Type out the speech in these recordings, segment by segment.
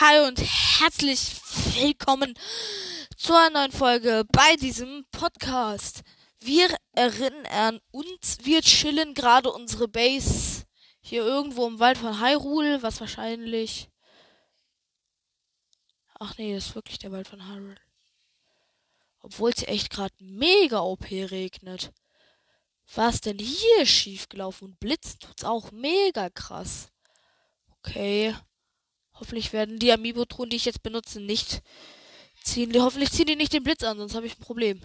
Hi und herzlich willkommen zu einer neuen Folge bei diesem Podcast. Wir erinnern uns, wir chillen gerade unsere Base hier irgendwo im Wald von Hyrule, was wahrscheinlich. Ach nee, das ist wirklich der Wald von Hyrule. Obwohl es echt gerade mega OP regnet. Was denn hier schiefgelaufen? Und Blitz tut's auch mega krass. Okay. Hoffentlich werden die Amiibo-Truhen, die ich jetzt benutze, nicht ziehen. Hoffentlich ziehen die nicht den Blitz an, sonst habe ich ein Problem.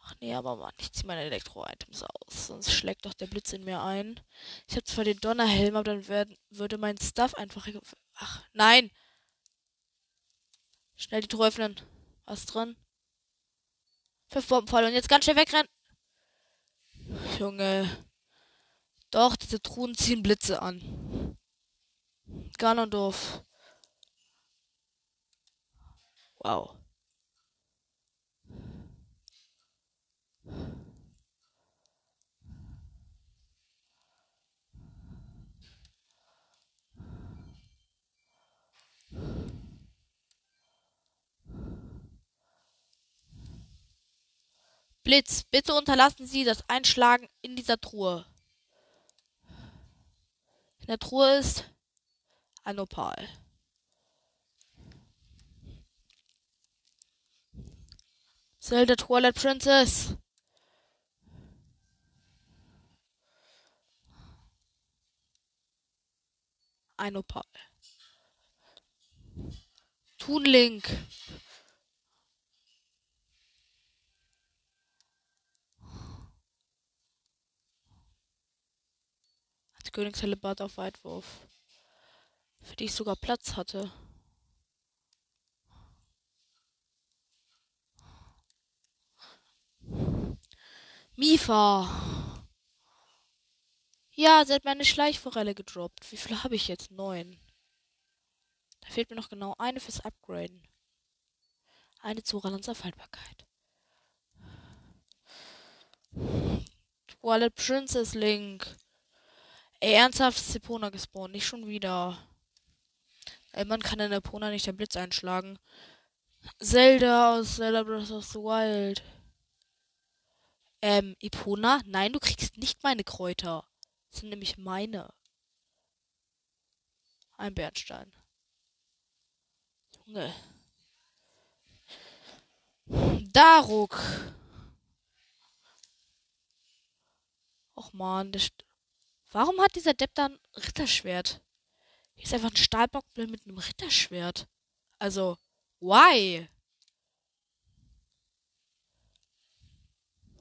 Ach nee, aber Mann, ich ziehe meine Elektro-Items aus. Sonst schlägt doch der Blitz in mir ein. Ich habe zwar den Donnerhelm, aber dann werden, würde mein Stuff einfach. Ach, nein! Schnell die Truhe öffnen. Was drin? Fünf Bombenfall und jetzt ganz schnell wegrennen. Junge. Doch, diese Truhen ziehen Blitze an. Ganondorf. Wow. Blitz, bitte unterlassen Sie das Einschlagen in dieser Truhe. In der Truhe ist ein Opal. Zelda Twilight Princess. Ein Opal. Toon Link. Als Königshellebat auf Weitwurf. Für die ich sogar Platz hatte. Mifa. Ja, sie hat meine Schleichforelle gedroppt. Wie viel habe ich jetzt? Neun. Da fehlt mir noch genau eine fürs Upgraden. Eine zu Ralans Aufhaltbarkeit. Twilight Princess Link. Ey, ernsthaft ist Epona gespawnt. Nicht schon wieder. Ey, man kann in Epona nicht den Blitz einschlagen. Zelda aus Zelda Breath of the Wild. Ähm, Epona? Nein, du kriegst nicht meine Kräuter. Das sind nämlich meine. Ein Bernstein. Junge. Daruk. Och man, das. Warum hat dieser Depp da ein Ritterschwert? Hier ist einfach ein Stahlbockbild mit einem Ritterschwert. Also, why?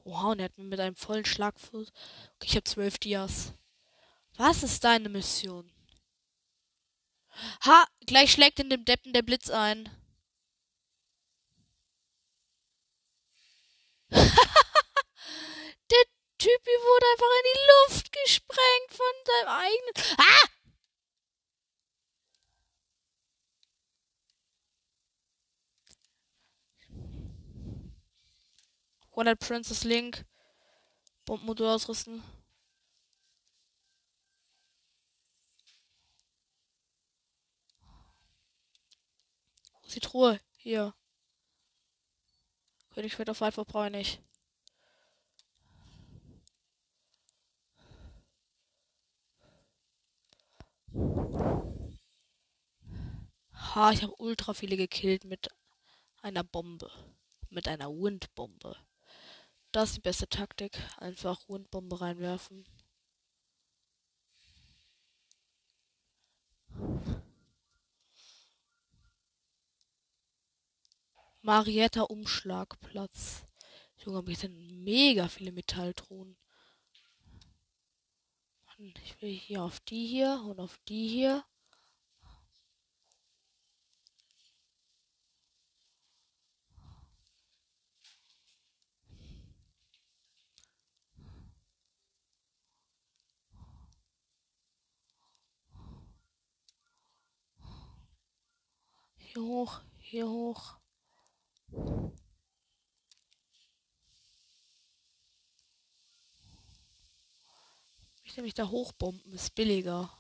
Wow, und er hat mir mit einem vollen Schlagfuß. Okay, ich habe zwölf Dias. Was ist deine Mission? Ha! Gleich schlägt in dem Deppen der Blitz ein. der Typi wurde einfach in die Luft gesprengt von seinem eigenen. Ah! Twilight Princess Link. Bombenmodul ausrüsten. Wo ist die Truhe? Hier. Königsschwert auf Weitwurf brauche ich nicht. Ha, ich habe ultra viele gekillt mit einer Bombe. Mit einer Windbombe. Das ist die beste Taktik. Einfach Windbombe reinwerfen. Marietta Umschlagplatz. Junge, aber hier sind mega viele Metalltruhen. Ich will hier auf die hier und auf die hier. Hier hoch, hier hoch. Ich nehme mich da hochbomben, ist billiger.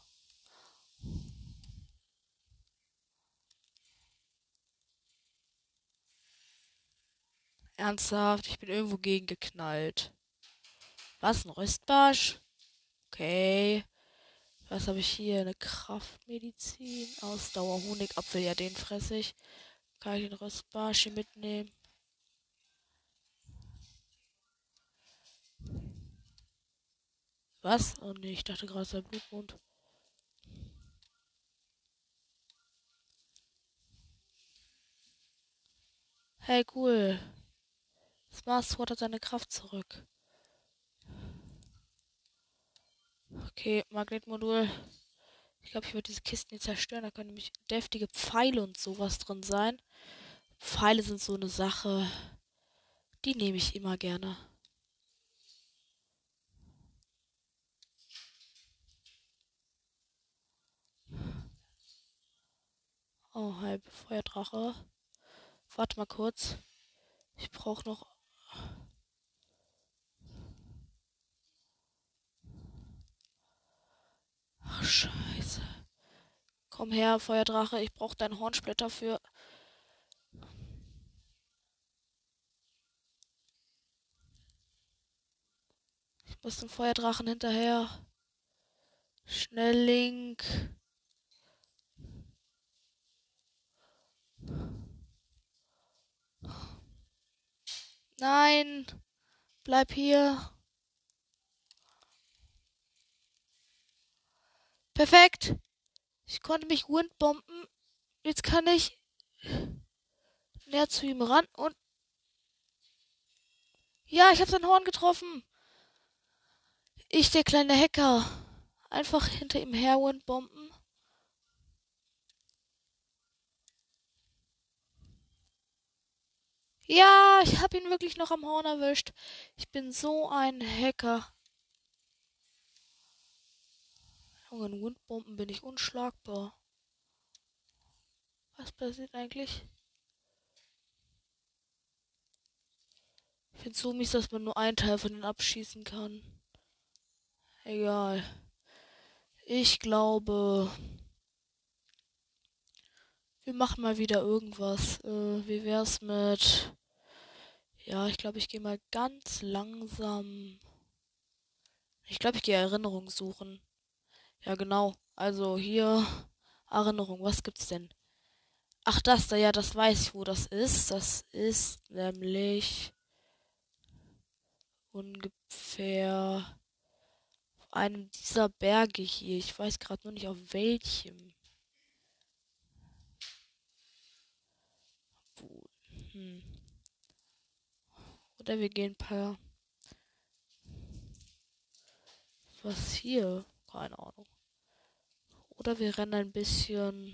Ernsthaft, ich bin irgendwo gegen geknallt. Was, ein Röstbarsch? Okay. Was habe ich hier? Eine Kraftmedizin, Ausdauer, Honig, Apfel. Ja, den fresse ich. Kann ich den Röstbarsch hier mitnehmen? Was? Oh nee, ich dachte gerade, es sei Blutmond. Hey, cool. Smart Sword hat seine Kraft zurück. Okay, Magnetmodul. Ich glaube, ich würde diese Kisten hier zerstören. Da können nämlich deftige Pfeile und sowas drin sein. Pfeile sind so eine Sache. Die nehme ich immer gerne. Oh, halb Feuerdrache. Warte mal kurz. Ich brauche noch. Ach, scheiße. Komm her, Feuerdrache. Ich brauche deinen Hornsplitter für. Ich muss dem Feuerdrachen hinterher. Schnell, Link. Nein. Bleib hier. Perfekt. Ich konnte mich windbomben. Jetzt kann ich näher zu ihm ran und. Ja, ich habe sein Horn getroffen. Ich, der kleine Hacker. Einfach hinter ihm her windbomben. Ja, ich habe ihn wirklich noch am Horn erwischt. Ich bin so ein Hacker. Junge, in Windbomben bin ich unschlagbar. Was passiert eigentlich? Ich finde so mies, dass man nur einen Teil von denen abschießen kann. Egal. Ich glaube, wir machen mal wieder irgendwas. Äh, wie wär's mit ja, ich glaube, ich gehe mal ganz langsam. Ich glaube, ich gehe Erinnerung suchen. Ja, genau. Also hier Erinnerung. Was gibt's denn? Ach, das da, ja, das weiß ich, wo das ist. Das ist nämlich ungefähr auf einem dieser Berge hier. Ich weiß gerade nur nicht auf welchem. Hm. Oder wir gehen ein paar. Was hier? Keine Ahnung. Oder wir rennen ein bisschen.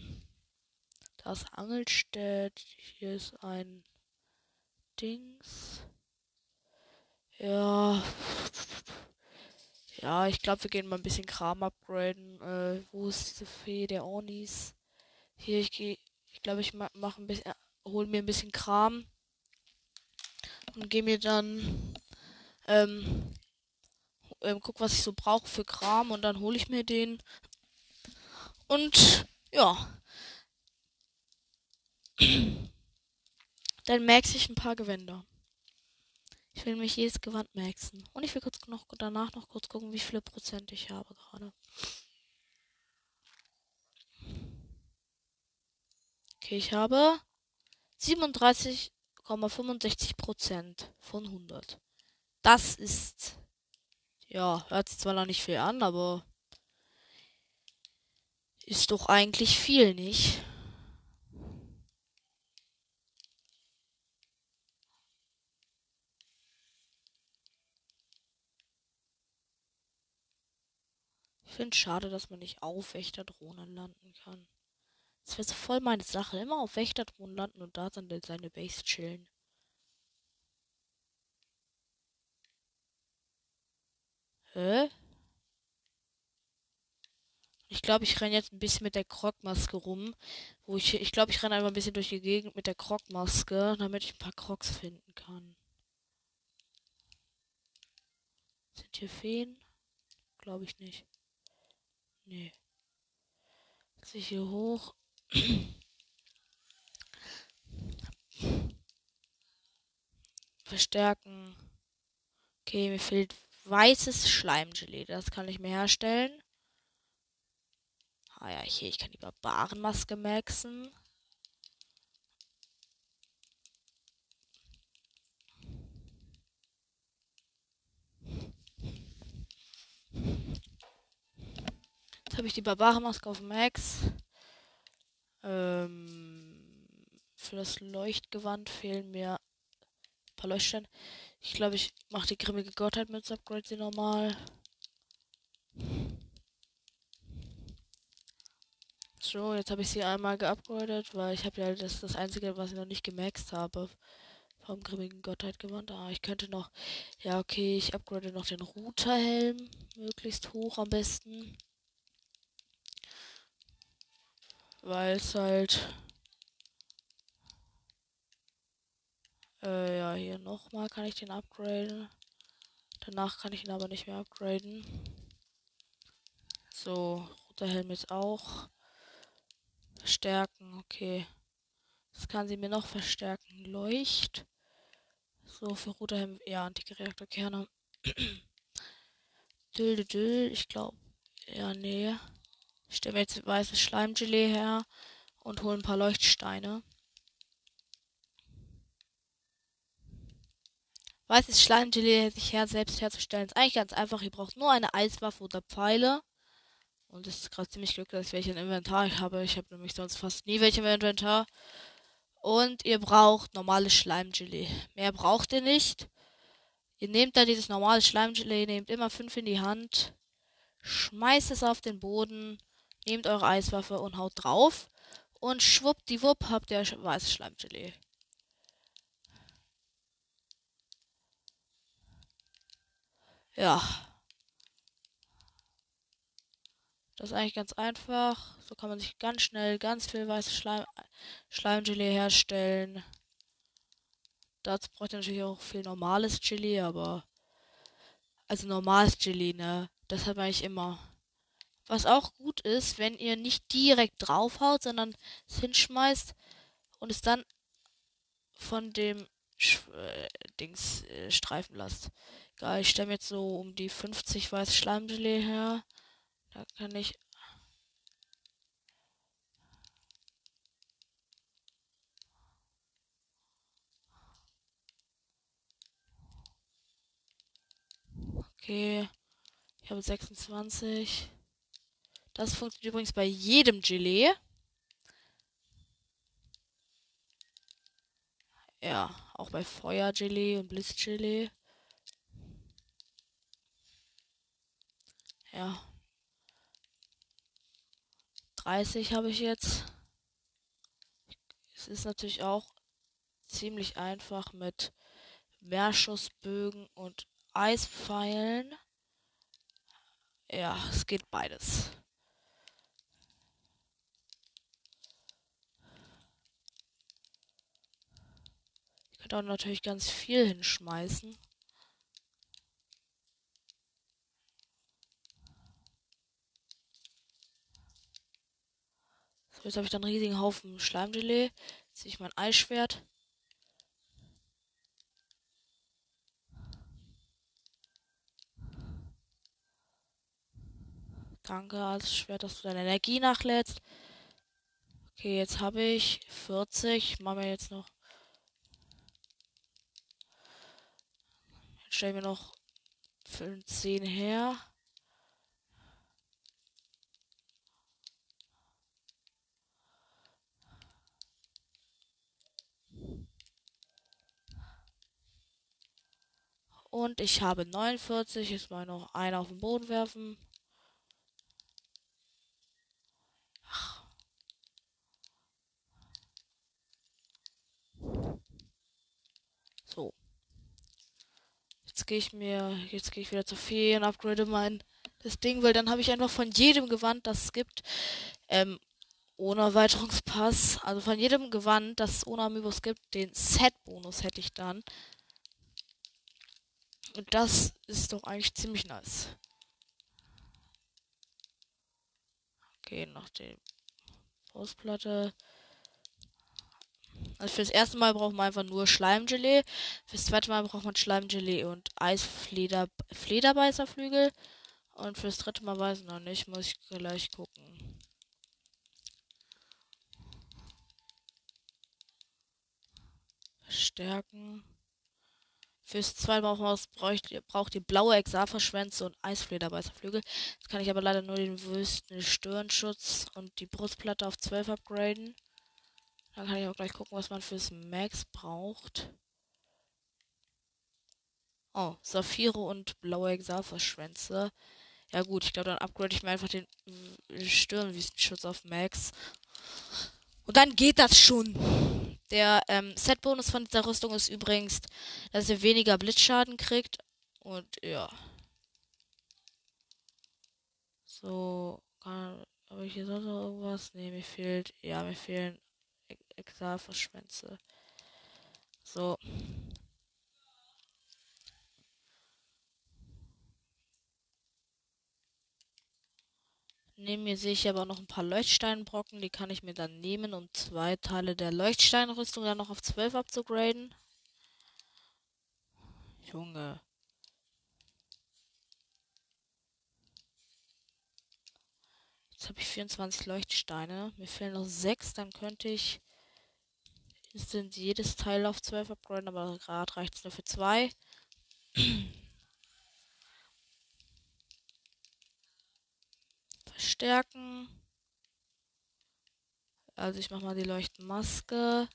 Das Angelstedt. Hier ist ein Dings. Ja. Ja, ich glaube, wir gehen mal ein bisschen Kram upgraden. Äh, wo ist diese Fee der Ornis? Hier, ich gehe. Ich glaube, ich mache ein bisschen. Hol mir ein bisschen Kram und gehe mir dann ähm, ähm, guck, was ich so brauche für Kram und dann hole ich mir den. Und ja. dann max ich ein paar Gewänder. Ich will mich jedes Gewand maxen. Und ich will kurz noch danach noch kurz gucken, wie viele Prozent ich habe gerade. Okay, ich habe 37 0,65 Prozent von 100. Das ist, ja, hört sich zwar noch nicht viel an, aber ist doch eigentlich viel, nicht? Ich finde es schade, dass man nicht auf Wächterdrohnen landen kann. Das wäre so voll meine Sache. Immer auf Wächterdrohnen landen und da dann seine Base chillen. Hä? Ich glaube, ich renne jetzt ein bisschen mit der Krogmaske rum. Wo ich, ich glaube, ich renne einfach ein bisschen durch die Gegend mit der Krogmaske, damit ich ein paar Krogs finden kann. Sind hier Feen? Glaube ich nicht. Nee. Jetzt ich hier hoch. verstärken. Okay, mir fehlt weißes Schleimgelee. Das kann ich mir herstellen. Ah ja, hier, ich kann die Barbarenmaske maxen. Jetzt habe ich die Barbarenmaske auf Max. Ähm, für das Leuchtgewand fehlen mir paar Leuchtsteine. Ich glaube, ich mache die grimmige Gottheit mit Upgrade sie normal. So, jetzt habe ich sie einmal geupgradet, weil ich habe ja das das einzige, was ich noch nicht gemaxt habe. Vom grimmigen Gottheit gewandt. Ah, ich könnte noch. Ja, okay, ich upgrade noch den Routerhelm. Möglichst hoch am besten. Weil es halt Äh, ja, hier nochmal kann ich den upgraden. Danach kann ich ihn aber nicht mehr upgraden. So, roter Helm jetzt auch. Verstärken, okay. Das kann sie mir noch verstärken. Leucht. So, für roter Helm, ja, Antireaktorkerne. Dill, dill, ich glaube. Ja, nee. Ich stelle mir jetzt weißes Schleimgelee her und hole ein paar Leuchtsteine. Weißes Schleimgelee sich her selbst herzustellen ist eigentlich ganz einfach. Ihr braucht nur eine Eiswaffe oder Pfeile. Und es ist gerade ziemlich glücklich, dass ich welche im Inventar habe. Ich habe nämlich sonst fast nie welche im Inventar. Und ihr braucht normales Schleimgelee. Mehr braucht ihr nicht. Ihr nehmt dann dieses normale Schleimgelee, nehmt immer fünf in die Hand, schmeißt es auf den Boden, nehmt eure Eiswaffe und haut drauf. Und schwuppdiwupp habt ihr weißes Schleimgelee. Ja. Das ist eigentlich ganz einfach. So kann man sich ganz schnell ganz viel weißes Schleim Schleimgelee herstellen. Dazu braucht ihr natürlich auch viel normales Gelee, aber also normales Gelee, ne? Das hat man eigentlich immer. Was auch gut ist, wenn ihr nicht direkt draufhaut, sondern es hinschmeißt und es dann von dem Sch äh, Dings äh, streifen lasst. Geil, ich stelle jetzt so um die 50 weiß Schleimgelee her. Da kann ich. Okay. Ich habe 26. Das funktioniert übrigens bei jedem Gelee. Ja, auch bei Feuergelee und Blitzgelee. Ja. 30 habe ich jetzt. Es ist natürlich auch ziemlich einfach mit Mehrschussbögen und Eispfeilen. Ja, es geht beides. Auch natürlich ganz viel hinschmeißen. Jetzt habe ich dann einen riesigen Haufen Schleimgelee. Jetzt ziehe ich mein Eisschwert. Danke, als Schwert, dass du deine Energie nachlädst. Okay, jetzt habe ich 40. Machen wir jetzt noch. Jetzt stellen wir noch 10 her. Und ich habe 49. Jetzt mal noch einen auf den Boden werfen. Ach. So. Jetzt gehe ich mir, jetzt gehe ich wieder zur Fee und upgrade mein das Ding, weil dann habe ich einfach von jedem Gewand, das es gibt, ähm, ohne Erweiterungspass, also von jedem Gewand, das es ohne Amiibos gibt, den Set-Bonus hätte ich dann. Und das ist doch eigentlich ziemlich nice. Okay, noch die Brustplatte. Also fürs erste Mal braucht man einfach nur Schleimgelee. Fürs zweite Mal braucht man Schleimgelee und Eisflederbeißerflügel. Und fürs dritte Mal weiß ich noch nicht, muss ich gleich gucken. Stärken. Fürs zweite Mal braucht ihr, braucht ihr blaue Exaferschwänze und Eisflederbeißerflügel. Jetzt kann ich aber leider nur den Wüsten Stirnschutz und die Brustplatte auf 12 upgraden. Dann kann ich auch gleich gucken, was man fürs Max braucht. Oh, Saphire und blaue Exalverschwänze. Ja gut, ich glaube, dann upgrade ich mir einfach den Stirnwüstenschutz auf Max. Und dann geht das schon. Der ähm, Set-Bonus von dieser Rüstung ist übrigens, dass ihr weniger Blitzschaden kriegt. Und ja. So, habe ich hier sonst noch irgendwas? Ne, mir fehlt. Ja, mir fehlen Exalverschwänze. So. Neben mir sehe ich aber noch ein paar Leuchtsteinbrocken, die kann ich mir dann nehmen, um zwei Teile der Leuchtsteinrüstung dann noch auf 12 abzugraden. Junge. Jetzt habe ich 24 Leuchtsteine. Mir fehlen noch 6, dann könnte ich instant jedes Teil auf 12 upgraden, aber gerade reicht es nur für 2. Verstärken. Also ich mach mal die Leuchtmaske.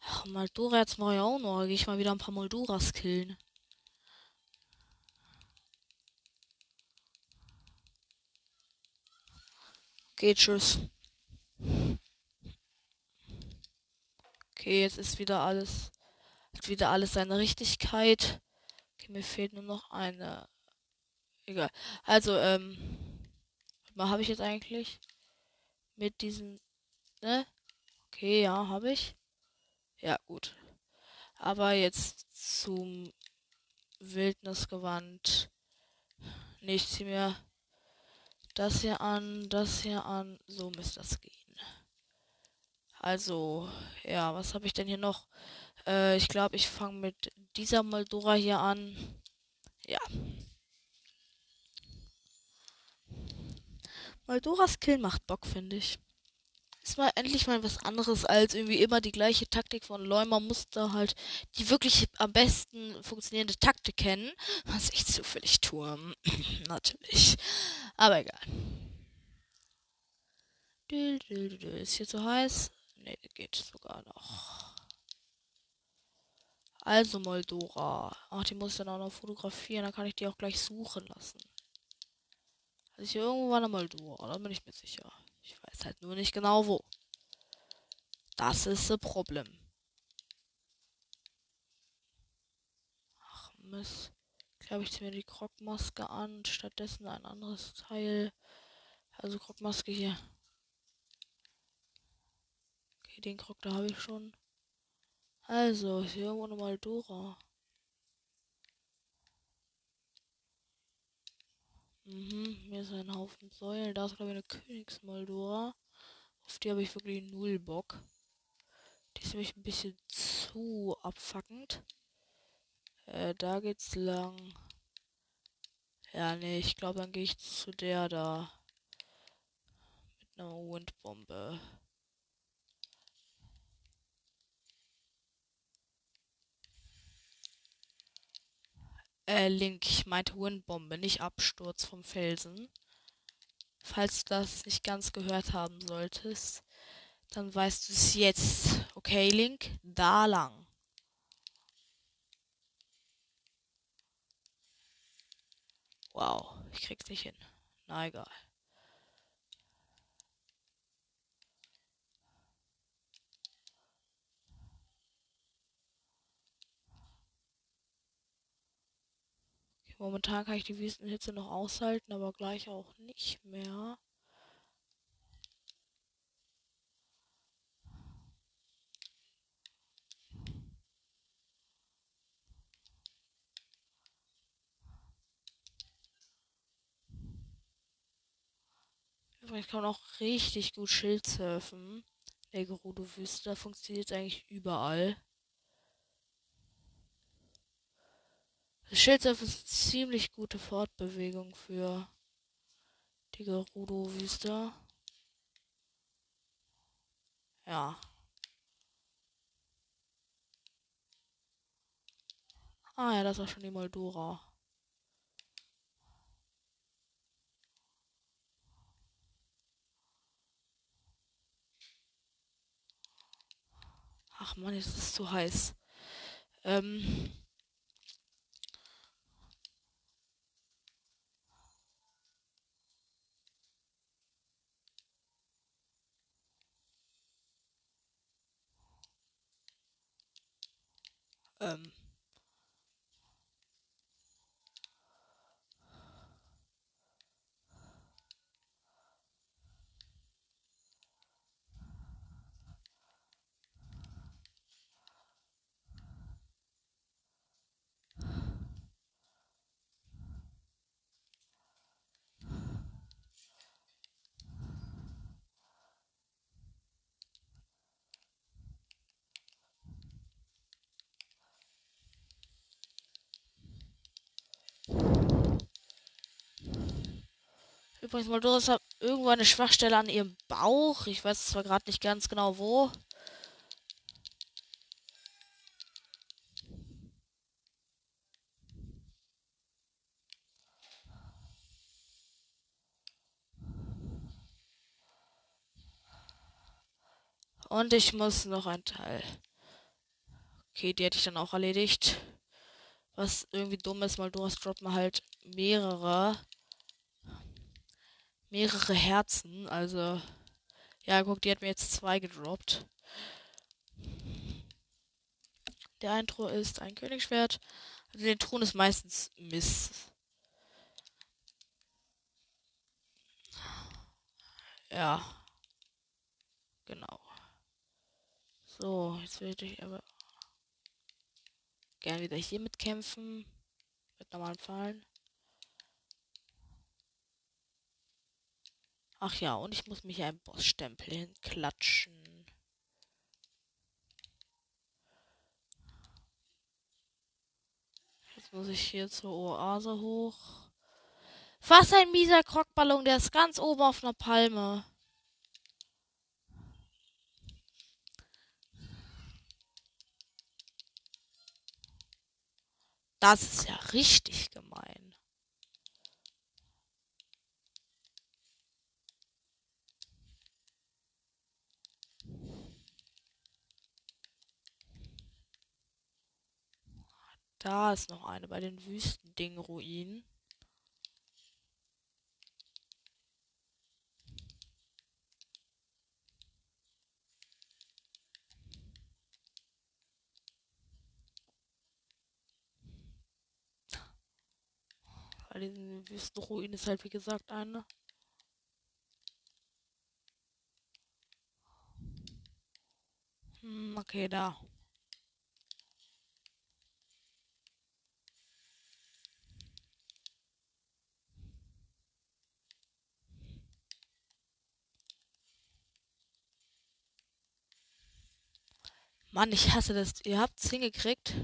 Ach, Maldura jetzt mache ich auch noch. Gehe ich mal wieder ein paar Molduras killen. Okay, tschüss. Okay, jetzt ist wieder alles. Hat wieder alles seine Richtigkeit. Okay, mir fehlt nur noch eine. Egal. Also, ähm. Was habe ich jetzt eigentlich? Mit diesen. Ne? Okay, ja, habe ich. Ja, gut. Aber jetzt zum Wildnisgewand. Nicht zieh mir das hier an, das hier an. So müsste das gehen. Also, ja, was habe ich denn hier noch? Äh, ich glaube, ich fange mit dieser Moldora hier an. Ja. Moldoras Kill macht Bock, finde ich. Ist mal endlich mal was anderes als irgendwie immer die gleiche Taktik von Leumer. Musste halt die wirklich am besten funktionierende Taktik kennen. Was ich zufällig tue. Natürlich. Aber egal. Ist hier zu heiß? Ne, geht sogar noch. Also Moldora. Ach, die muss ich dann auch noch fotografieren. Dann kann ich die auch gleich suchen lassen. Also ich irgendwo war eine Moldora. Da bin ich mir sicher. Ich weiß halt nur nicht genau wo. Das ist das Problem. Ach Mist. Ich glaube, ich ziehe mir die Krogmaske an. Stattdessen ein anderes Teil. Also Krogmaske hier. Den da habe ich schon. Also, ist hier irgendwo eine Maldora. Mhm, hier ist ein Haufen Säulen. Da ist, glaube ich, eine Königsmaldora. Auf die habe ich wirklich null Bock. Die ist nämlich ein bisschen zu abfuckend. Äh, da geht's lang. Ja, nee, ich glaube, dann gehe ich zu der da. Mit einer Windbombe. Äh, Link, ich meinte Windbombe, nicht Absturz vom Felsen. Falls du das nicht ganz gehört haben solltest, dann weißt du es jetzt. Okay, Link, da lang. Wow, ich krieg's nicht hin. Na egal. Momentan kann ich die Wüstenhitze noch aushalten, aber gleich auch nicht mehr. Übrigens kann man auch richtig gut Schild surfen. Der Gerudo-Wüste funktioniert eigentlich überall. Schildsurf ist ziemlich gute Fortbewegung für die Gerudo-Wüste. Ja. Ah ja, das war schon die Moldora. Ach man, jetzt ist es zu heiß. Ähm. Ähm. Übrigens, Moldoris hat irgendwo eine Schwachstelle an ihrem Bauch. Ich weiß zwar gerade nicht ganz genau wo. Und ich muss noch ein Teil. Okay, die hätte ich dann auch erledigt. Was irgendwie dumm ist, Moldoras droppen halt mehrere mehrere Herzen. Also, ja, guck, die hat mir jetzt zwei gedroppt. Der Eintro ist ein Königsschwert. Also der Thron ist meistens Miss. Ja. Genau. So, jetzt würde ich aber gerne wieder hier mitkämpfen. Mit normalen Pfeilen. Ach ja, und ich muss mich einen Bossstempel hinklatschen. Jetzt muss ich hier zur Oase hoch. Was ein mieser Krockballon, der ist ganz oben auf einer Palme. Das ist ja richtig gemein. Da ist noch eine bei den Wüstending-Ruinen. Bei diesen Wüstenruinen ist halt wie gesagt eine. Hm, okay, da. Mann, ich hasse das. Ihr habt es hingekriegt.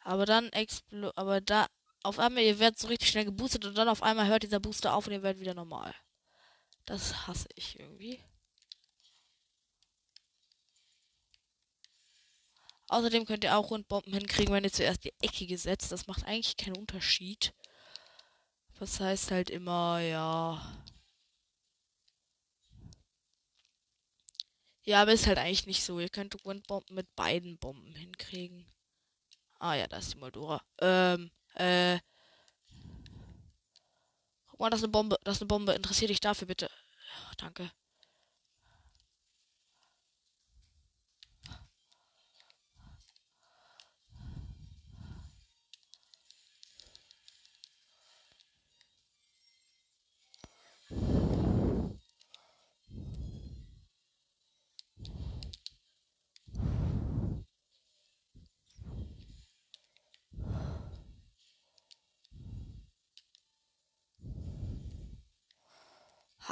Aber dann explo aber da auf einmal ihr werdet so richtig schnell geboostet und dann auf einmal hört dieser Booster auf und ihr werdet wieder normal. Das hasse ich irgendwie. Außerdem könnt ihr auch Rundbomben hinkriegen, wenn ihr zuerst die Ecke gesetzt. Das macht eigentlich keinen Unterschied. Das heißt halt immer, ja. Ja, aber ist halt eigentlich nicht so. Ihr könnt Windbomben mit beiden Bomben hinkriegen. Ah ja, da ist die Moldora. Ähm, äh. Guck mal, das ist eine Bombe. Das ist eine Bombe. Interessiert dich dafür bitte. Ach, danke.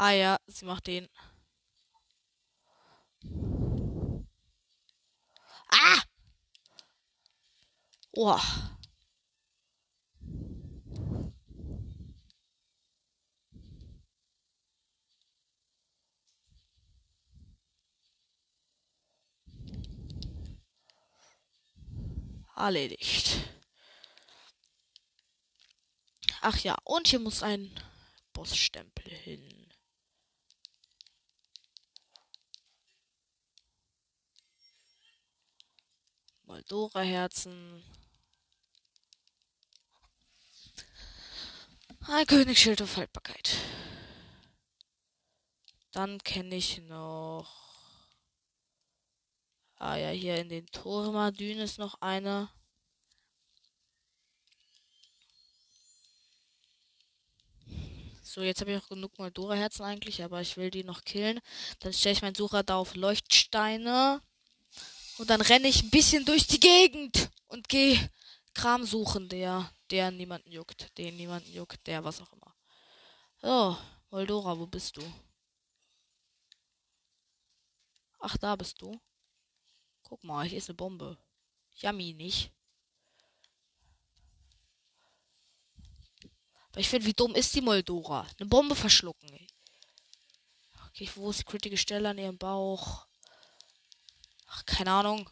Ah ja, sie macht den. Ah! Oh. Erledigt. Ach ja, und hier muss ein Bossstempel hin. Moldora-Herzen. Ein Königsschild auf Haltbarkeit. Dann kenne ich noch. Ah ja, hier in den Turmadünen ist noch einer. So, jetzt habe ich auch genug Moldora-Herzen eigentlich, aber ich will die noch killen. Dann stelle ich meinen Sucher da auf Leuchtsteine. Und dann renne ich ein bisschen durch die Gegend und gehe Kram suchen, der, der niemanden juckt. Den niemanden juckt, der was auch immer. So, Moldora, wo bist du? Ach, da bist du. Guck mal, hier ist eine Bombe. Yummy, nicht? Aber ich finde, wie dumm ist die Moldora? Eine Bombe verschlucken. Okay, wo ist die kritische Stelle an ihrem Bauch? Ach, keine Ahnung.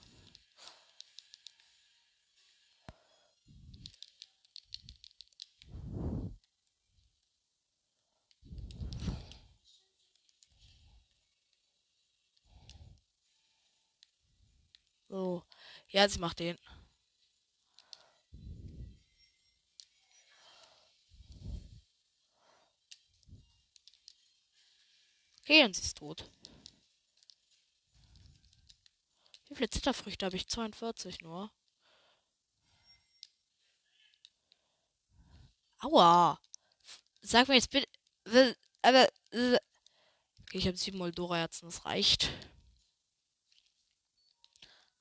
So. Ja, sie macht den. Okay, und sie ist tot. Viele Zitterfrüchte habe ich? 42 nur. Aua. Sag mir jetzt bitte. Aber. Ich habe sieben Moldora-Herzen, das reicht.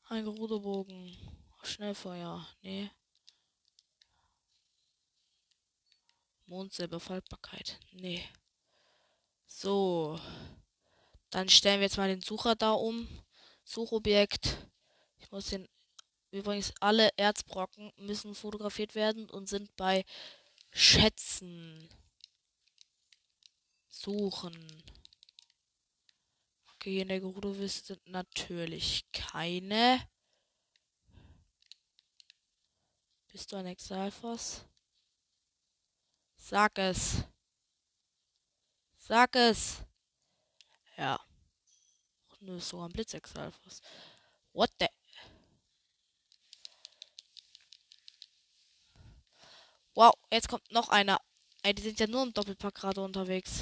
Ein Gerudobogen. Schnellfeuer. Nee. Mondsilberfaltbarkeit. Nee. So. Dann stellen wir jetzt mal den Sucher da um. Suchobjekt. Ich muss den. Übrigens, alle Erzbrocken müssen fotografiert werden und sind bei Schätzen. Suchen. Okay, in der Gerudo-Wüste sind natürlich keine. Bist du ein Exalfos? Sag es. Sag es. Ja. Nö, ist sogar ein Blitzexalfos. What the? Wow, jetzt kommt noch einer. Ey, die sind ja nur im Doppelpack gerade unterwegs.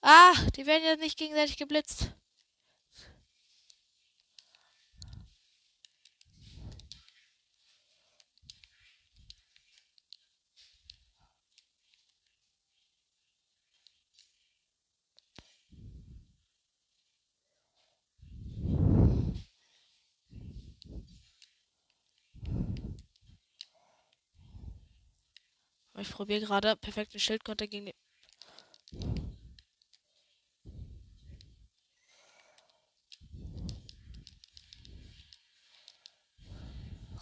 Ah, die werden ja nicht gegenseitig geblitzt. Ich probiere gerade perfekte Schildkonter gegen den.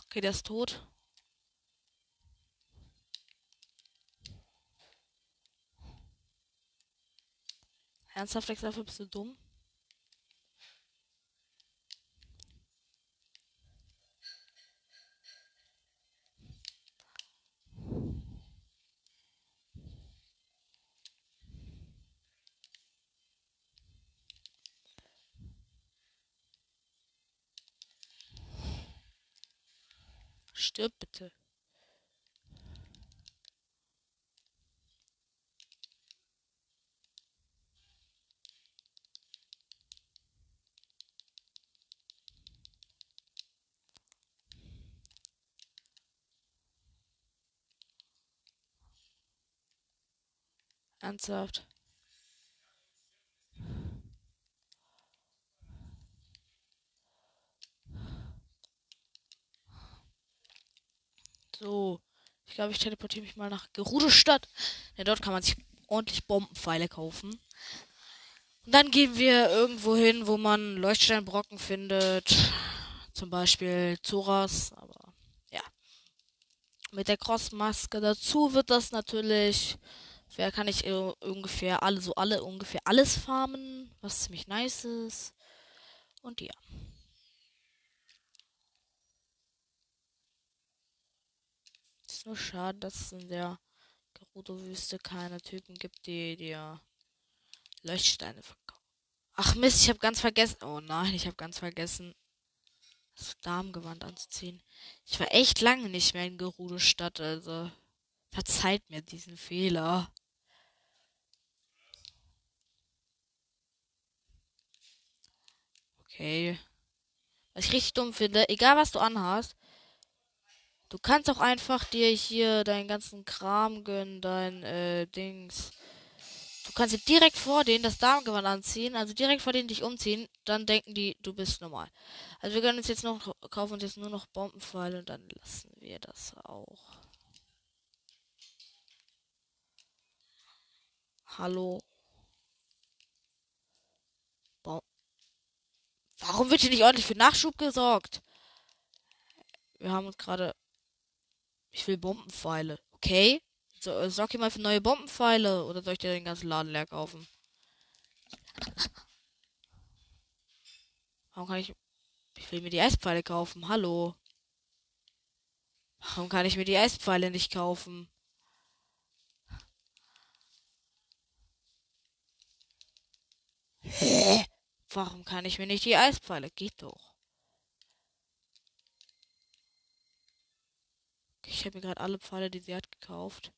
Okay, der ist tot. Ernsthaft, Dafür bist du dumm? Stirb bitte. Ernsthaft. So. Ich glaube, ich teleportiere mich mal nach Gerudo-Stadt. Ja, dort kann man sich ordentlich Bombenpfeile kaufen. Und dann gehen wir irgendwo hin, wo man Leuchtsteinbrocken findet. Zum Beispiel Zoras, aber ja. Mit der Crossmaske dazu wird das natürlich. Wer kann ich äh, ungefähr alle, so alle ungefähr alles farmen, was ziemlich nice ist. Und ja. Ist nur schade, dass es in der Gerudo-Wüste keine Typen gibt, die dir Leuchtsteine verkaufen. Ach Mist, ich habe ganz vergessen. Oh nein, ich habe ganz vergessen, das Damengewand anzuziehen. Ich war echt lange nicht mehr in Gerudo-Stadt, also verzeiht mir diesen Fehler. Okay. Was ich richtig dumm finde, egal was du anhast, du kannst auch einfach dir hier deinen ganzen Kram gönnen, dein äh, Dings. Du kannst dir direkt vor denen das Damengewand anziehen, also direkt vor denen dich umziehen, dann denken die, du bist normal. Also wir können uns jetzt noch kaufen uns jetzt nur noch Bombenpfeile und dann lassen wir das auch. Hallo. Warum wird hier nicht ordentlich für Nachschub gesorgt? Wir haben uns gerade. Ich will Bombenpfeile. Okay. So, äh, sorg mal für neue Bombenpfeile. Oder soll ich dir den ganzen Laden leer kaufen? Warum kann ich. Ich will mir die Eispfeile kaufen. Hallo. Warum kann ich mir die Eispfeile nicht kaufen? Hä? Warum kann ich mir nicht die Eispfeile? Geht doch. Ich habe mir gerade alle Pfeile, die sie hat, gekauft.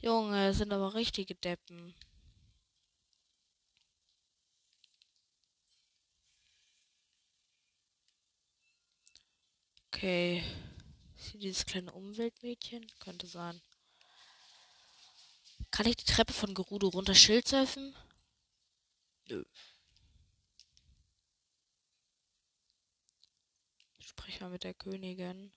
Junge, sind aber richtige Deppen. Okay. Ist hier dieses kleine Umweltmädchen? Könnte sein. Kann ich die Treppe von Gerudo runter Schildsurfen? Nö. Sprich mal mit der Königin.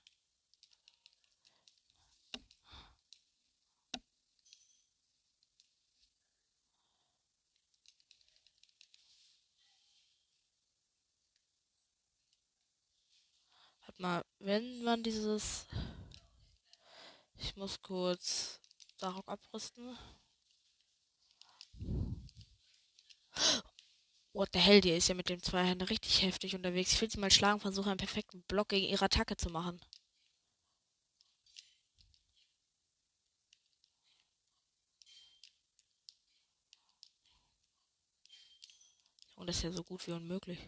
Warte mal, wenn man dieses... Ich muss kurz Darok abrüsten. What the hell, die ist ja mit dem Zweihänder richtig heftig unterwegs. Ich will sie mal schlagen, versuche einen perfekten Block gegen ihre Attacke zu machen. Und das ist ja so gut wie unmöglich.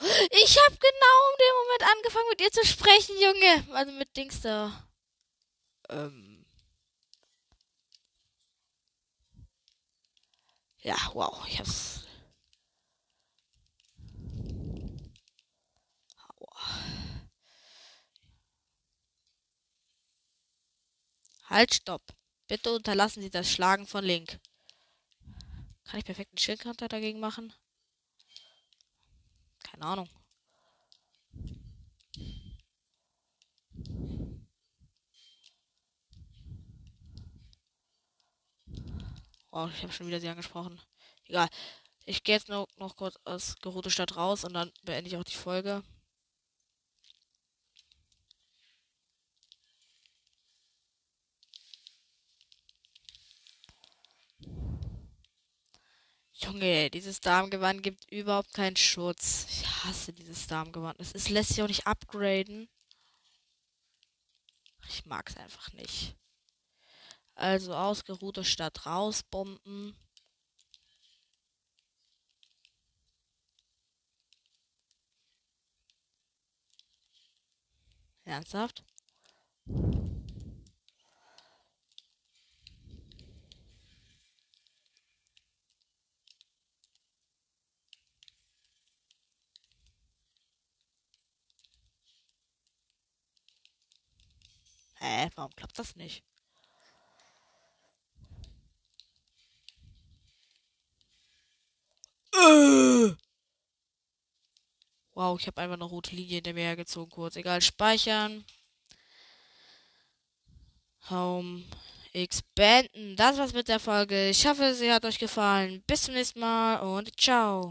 Ich habe genau in dem Moment angefangen mit ihr zu sprechen, Junge. Also mit Dings da. Ähm. Ja, wow, ich hab's. Halt, stopp. Bitte unterlassen Sie das Schlagen von Link. Kann ich perfekten Schildkonter dagegen machen? Keine Ahnung. Oh, ich habe schon wieder sie angesprochen. Egal. Ich gehe jetzt noch, noch kurz aus Gerote Stadt raus und dann beende ich auch die Folge. Junge, dieses Damengewand gibt überhaupt keinen Schutz. Ich hasse dieses Damengewand. Es lässt sich auch nicht upgraden. Ich mag es einfach nicht. Also ausgeruhte Stadt rausbomben. Ernsthaft? Hä, warum klappt das nicht? Wow, ich habe einfach eine rote Linie in der Meer gezogen kurz. Egal, speichern. Home X beenden. Das war's mit der Folge. Ich hoffe, sie hat euch gefallen. Bis zum nächsten Mal und ciao.